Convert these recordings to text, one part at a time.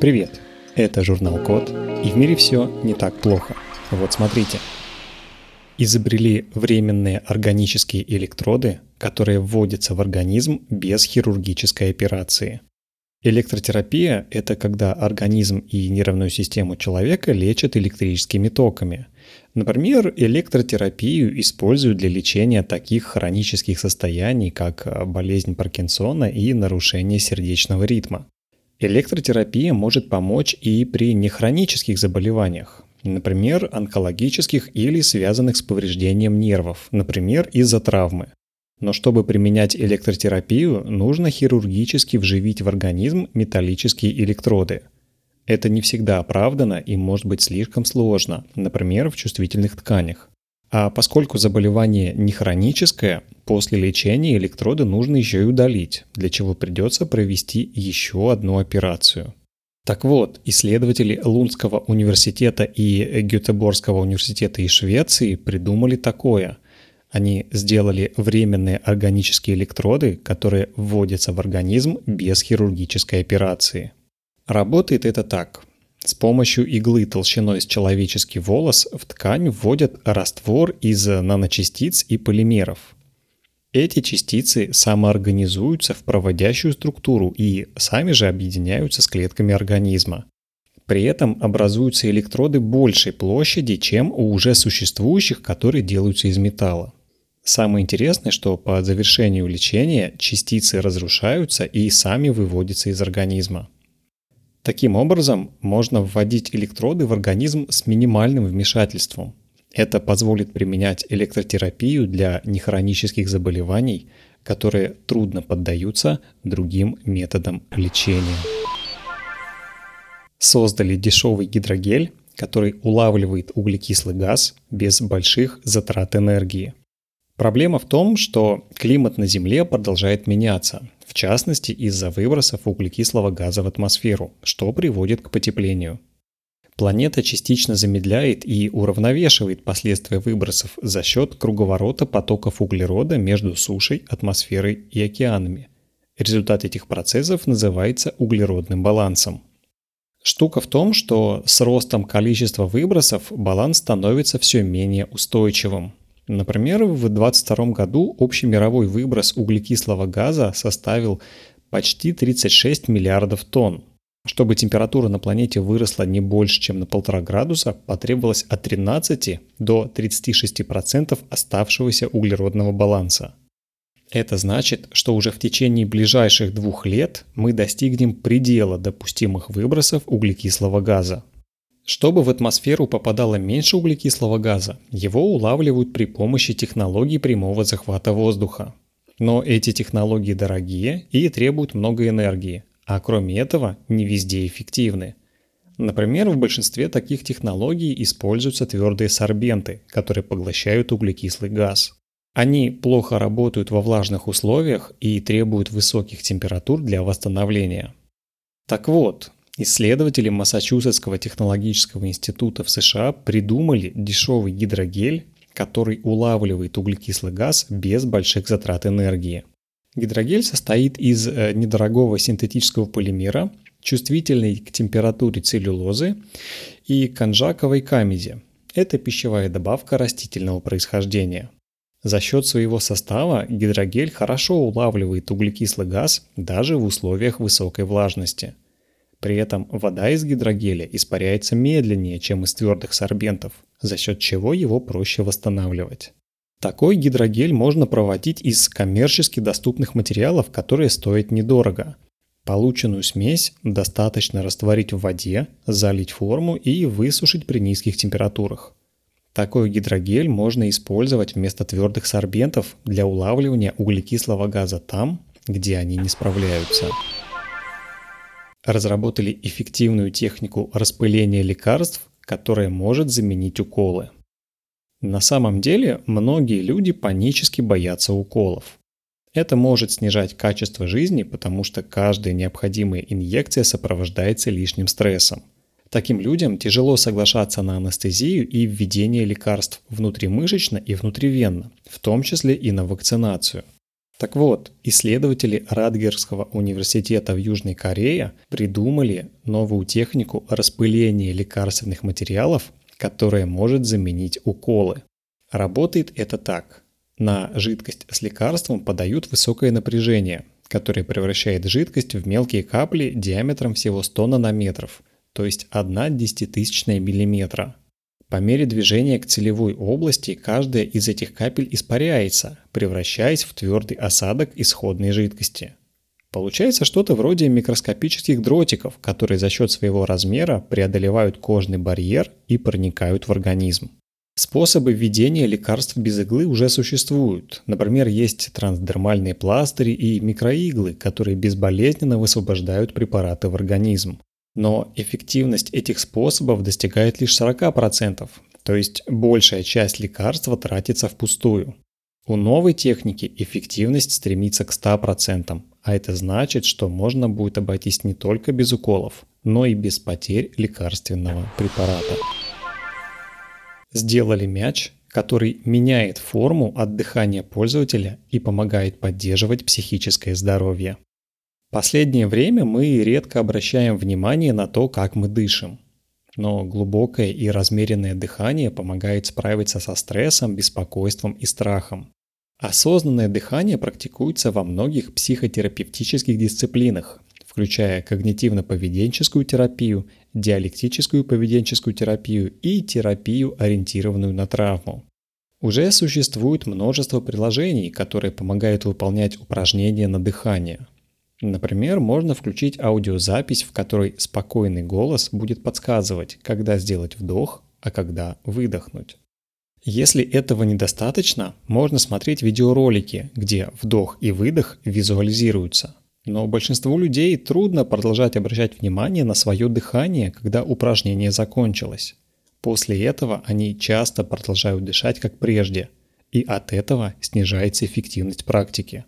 Привет! Это журнал Код, и в мире все не так плохо. Вот смотрите. Изобрели временные органические электроды, которые вводятся в организм без хирургической операции. Электротерапия – это когда организм и нервную систему человека лечат электрическими токами. Например, электротерапию используют для лечения таких хронических состояний, как болезнь Паркинсона и нарушение сердечного ритма. Электротерапия может помочь и при нехронических заболеваниях, например, онкологических или связанных с повреждением нервов, например, из-за травмы. Но чтобы применять электротерапию, нужно хирургически вживить в организм металлические электроды. Это не всегда оправдано и может быть слишком сложно, например, в чувствительных тканях. А поскольку заболевание не хроническое, после лечения электроды нужно еще и удалить, для чего придется провести еще одну операцию. Так вот, исследователи Лунского университета и Гетеборгского университета из Швеции придумали такое – они сделали временные органические электроды, которые вводятся в организм без хирургической операции. Работает это так. С помощью иглы толщиной с человеческий волос в ткань вводят раствор из наночастиц и полимеров. Эти частицы самоорганизуются в проводящую структуру и сами же объединяются с клетками организма. При этом образуются электроды большей площади, чем у уже существующих, которые делаются из металла. Самое интересное, что по завершению лечения частицы разрушаются и сами выводятся из организма. Таким образом, можно вводить электроды в организм с минимальным вмешательством. Это позволит применять электротерапию для нехронических заболеваний, которые трудно поддаются другим методам лечения. Создали дешевый гидрогель, который улавливает углекислый газ без больших затрат энергии – Проблема в том, что климат на Земле продолжает меняться, в частности из-за выбросов углекислого газа в атмосферу, что приводит к потеплению. Планета частично замедляет и уравновешивает последствия выбросов за счет круговорота потоков углерода между сушей, атмосферой и океанами. Результат этих процессов называется углеродным балансом. Штука в том, что с ростом количества выбросов баланс становится все менее устойчивым, Например, в 2022 году общий мировой выброс углекислого газа составил почти 36 миллиардов тонн. Чтобы температура на планете выросла не больше, чем на 1,5 градуса, потребовалось от 13 до 36% оставшегося углеродного баланса. Это значит, что уже в течение ближайших двух лет мы достигнем предела допустимых выбросов углекислого газа. Чтобы в атмосферу попадало меньше углекислого газа, его улавливают при помощи технологий прямого захвата воздуха. Но эти технологии дорогие и требуют много энергии, а кроме этого не везде эффективны. Например, в большинстве таких технологий используются твердые сорбенты, которые поглощают углекислый газ. Они плохо работают во влажных условиях и требуют высоких температур для восстановления. Так вот, Исследователи Массачусетского технологического института в США придумали дешевый гидрогель, который улавливает углекислый газ без больших затрат энергии. Гидрогель состоит из э, недорогого синтетического полимера, чувствительной к температуре целлюлозы и конжаковой камеди. Это пищевая добавка растительного происхождения. За счет своего состава гидрогель хорошо улавливает углекислый газ даже в условиях высокой влажности – при этом вода из гидрогеля испаряется медленнее, чем из твердых сорбентов, за счет чего его проще восстанавливать. Такой гидрогель можно проводить из коммерчески доступных материалов, которые стоят недорого. Полученную смесь достаточно растворить в воде, залить форму и высушить при низких температурах. Такой гидрогель можно использовать вместо твердых сорбентов для улавливания углекислого газа там, где они не справляются разработали эффективную технику распыления лекарств, которая может заменить уколы. На самом деле многие люди панически боятся уколов. Это может снижать качество жизни, потому что каждая необходимая инъекция сопровождается лишним стрессом. Таким людям тяжело соглашаться на анестезию и введение лекарств внутримышечно и внутривенно, в том числе и на вакцинацию. Так вот, исследователи Радгерского университета в Южной Корее придумали новую технику распыления лекарственных материалов, которая может заменить уколы. Работает это так. На жидкость с лекарством подают высокое напряжение, которое превращает жидкость в мелкие капли диаметром всего 100 нанометров, то есть 1 десятитысячная миллиметра. По мере движения к целевой области каждая из этих капель испаряется, превращаясь в твердый осадок исходной жидкости. Получается что-то вроде микроскопических дротиков, которые за счет своего размера преодолевают кожный барьер и проникают в организм. Способы введения лекарств без иглы уже существуют. Например, есть трансдермальные пластыри и микроиглы, которые безболезненно высвобождают препараты в организм. Но эффективность этих способов достигает лишь 40%, то есть большая часть лекарства тратится впустую. У новой техники эффективность стремится к 100%, а это значит, что можно будет обойтись не только без уколов, но и без потерь лекарственного препарата. Сделали мяч, который меняет форму от дыхания пользователя и помогает поддерживать психическое здоровье. Последнее время мы редко обращаем внимание на то, как мы дышим. Но глубокое и размеренное дыхание помогает справиться со стрессом, беспокойством и страхом. Осознанное дыхание практикуется во многих психотерапевтических дисциплинах, включая когнитивно-поведенческую терапию, диалектическую поведенческую терапию и терапию, ориентированную на травму. Уже существует множество приложений, которые помогают выполнять упражнения на дыхание – Например, можно включить аудиозапись, в которой спокойный голос будет подсказывать, когда сделать вдох, а когда выдохнуть. Если этого недостаточно, можно смотреть видеоролики, где вдох и выдох визуализируются. Но большинству людей трудно продолжать обращать внимание на свое дыхание, когда упражнение закончилось. После этого они часто продолжают дышать как прежде, и от этого снижается эффективность практики.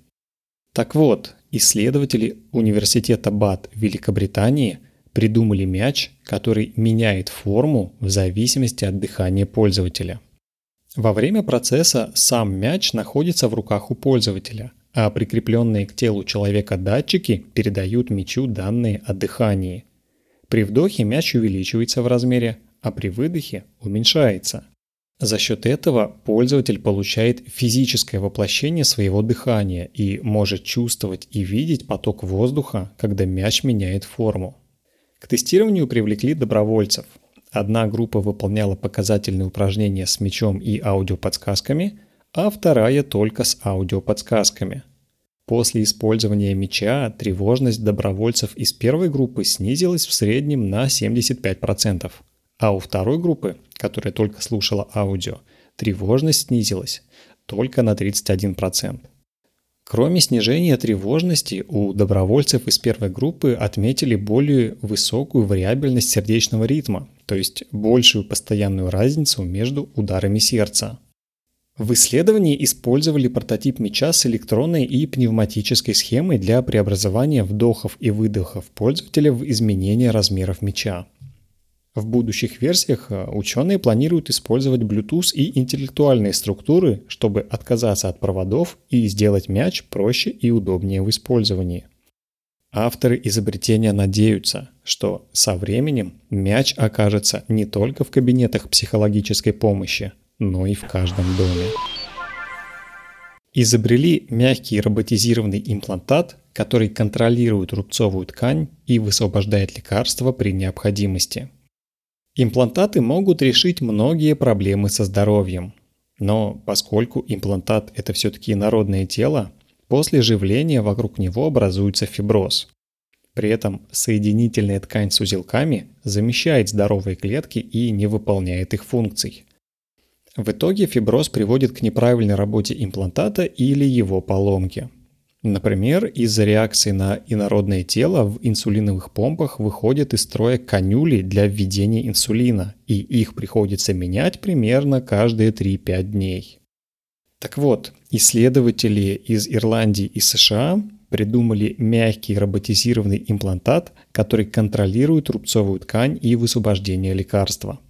Так вот, исследователи Университета БАТ Великобритании придумали мяч, который меняет форму в зависимости от дыхания пользователя. Во время процесса сам мяч находится в руках у пользователя, а прикрепленные к телу человека датчики передают мячу данные о дыхании. При вдохе мяч увеличивается в размере, а при выдохе уменьшается – за счет этого пользователь получает физическое воплощение своего дыхания и может чувствовать и видеть поток воздуха, когда мяч меняет форму. К тестированию привлекли добровольцев. Одна группа выполняла показательные упражнения с мячом и аудиоподсказками, а вторая только с аудиоподсказками. После использования мяча тревожность добровольцев из первой группы снизилась в среднем на 75%, а у второй группы, которая только слушала аудио, тревожность снизилась только на 31%. Кроме снижения тревожности, у добровольцев из первой группы отметили более высокую вариабельность сердечного ритма, то есть большую постоянную разницу между ударами сердца. В исследовании использовали прототип мяча с электронной и пневматической схемой для преобразования вдохов и выдохов пользователя в изменение размеров мяча. В будущих версиях э, ученые планируют использовать Bluetooth и интеллектуальные структуры, чтобы отказаться от проводов и сделать мяч проще и удобнее в использовании. Авторы изобретения надеются, что со временем мяч окажется не только в кабинетах психологической помощи, но и в каждом доме. Изобрели мягкий роботизированный имплантат, который контролирует рубцовую ткань и высвобождает лекарства при необходимости – Имплантаты могут решить многие проблемы со здоровьем. Но поскольку имплантат – это все-таки народное тело, после живления вокруг него образуется фиброз. При этом соединительная ткань с узелками замещает здоровые клетки и не выполняет их функций. В итоге фиброз приводит к неправильной работе имплантата или его поломке – Например, из-за реакции на инородное тело в инсулиновых помпах выходят из строя канюли для введения инсулина, и их приходится менять примерно каждые 3-5 дней. Так вот, исследователи из Ирландии и США придумали мягкий роботизированный имплантат, который контролирует рубцовую ткань и высвобождение лекарства.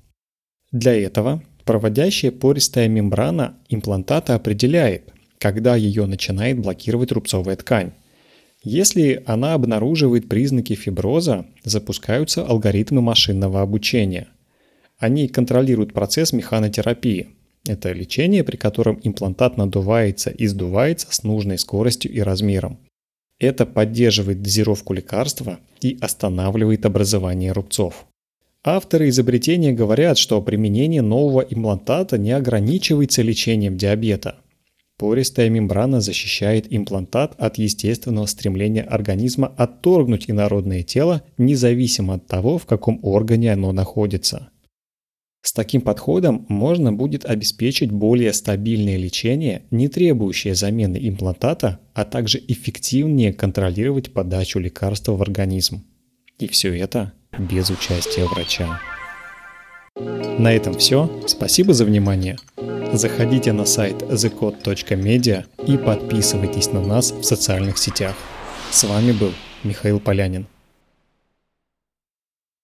Для этого проводящая пористая мембрана имплантата определяет, когда ее начинает блокировать рубцовая ткань. Если она обнаруживает признаки фиброза, запускаются алгоритмы машинного обучения. Они контролируют процесс механотерапии. Это лечение, при котором имплантат надувается и сдувается с нужной скоростью и размером. Это поддерживает дозировку лекарства и останавливает образование рубцов. Авторы изобретения говорят, что применение нового имплантата не ограничивается лечением диабета. Пористая мембрана защищает имплантат от естественного стремления организма отторгнуть инородное тело, независимо от того, в каком органе оно находится. С таким подходом можно будет обеспечить более стабильное лечение, не требующее замены имплантата, а также эффективнее контролировать подачу лекарства в организм. И все это без участия врача. На этом все. Спасибо за внимание. Заходите на сайт thecode.media и подписывайтесь на нас в социальных сетях. С вами был Михаил Полянин.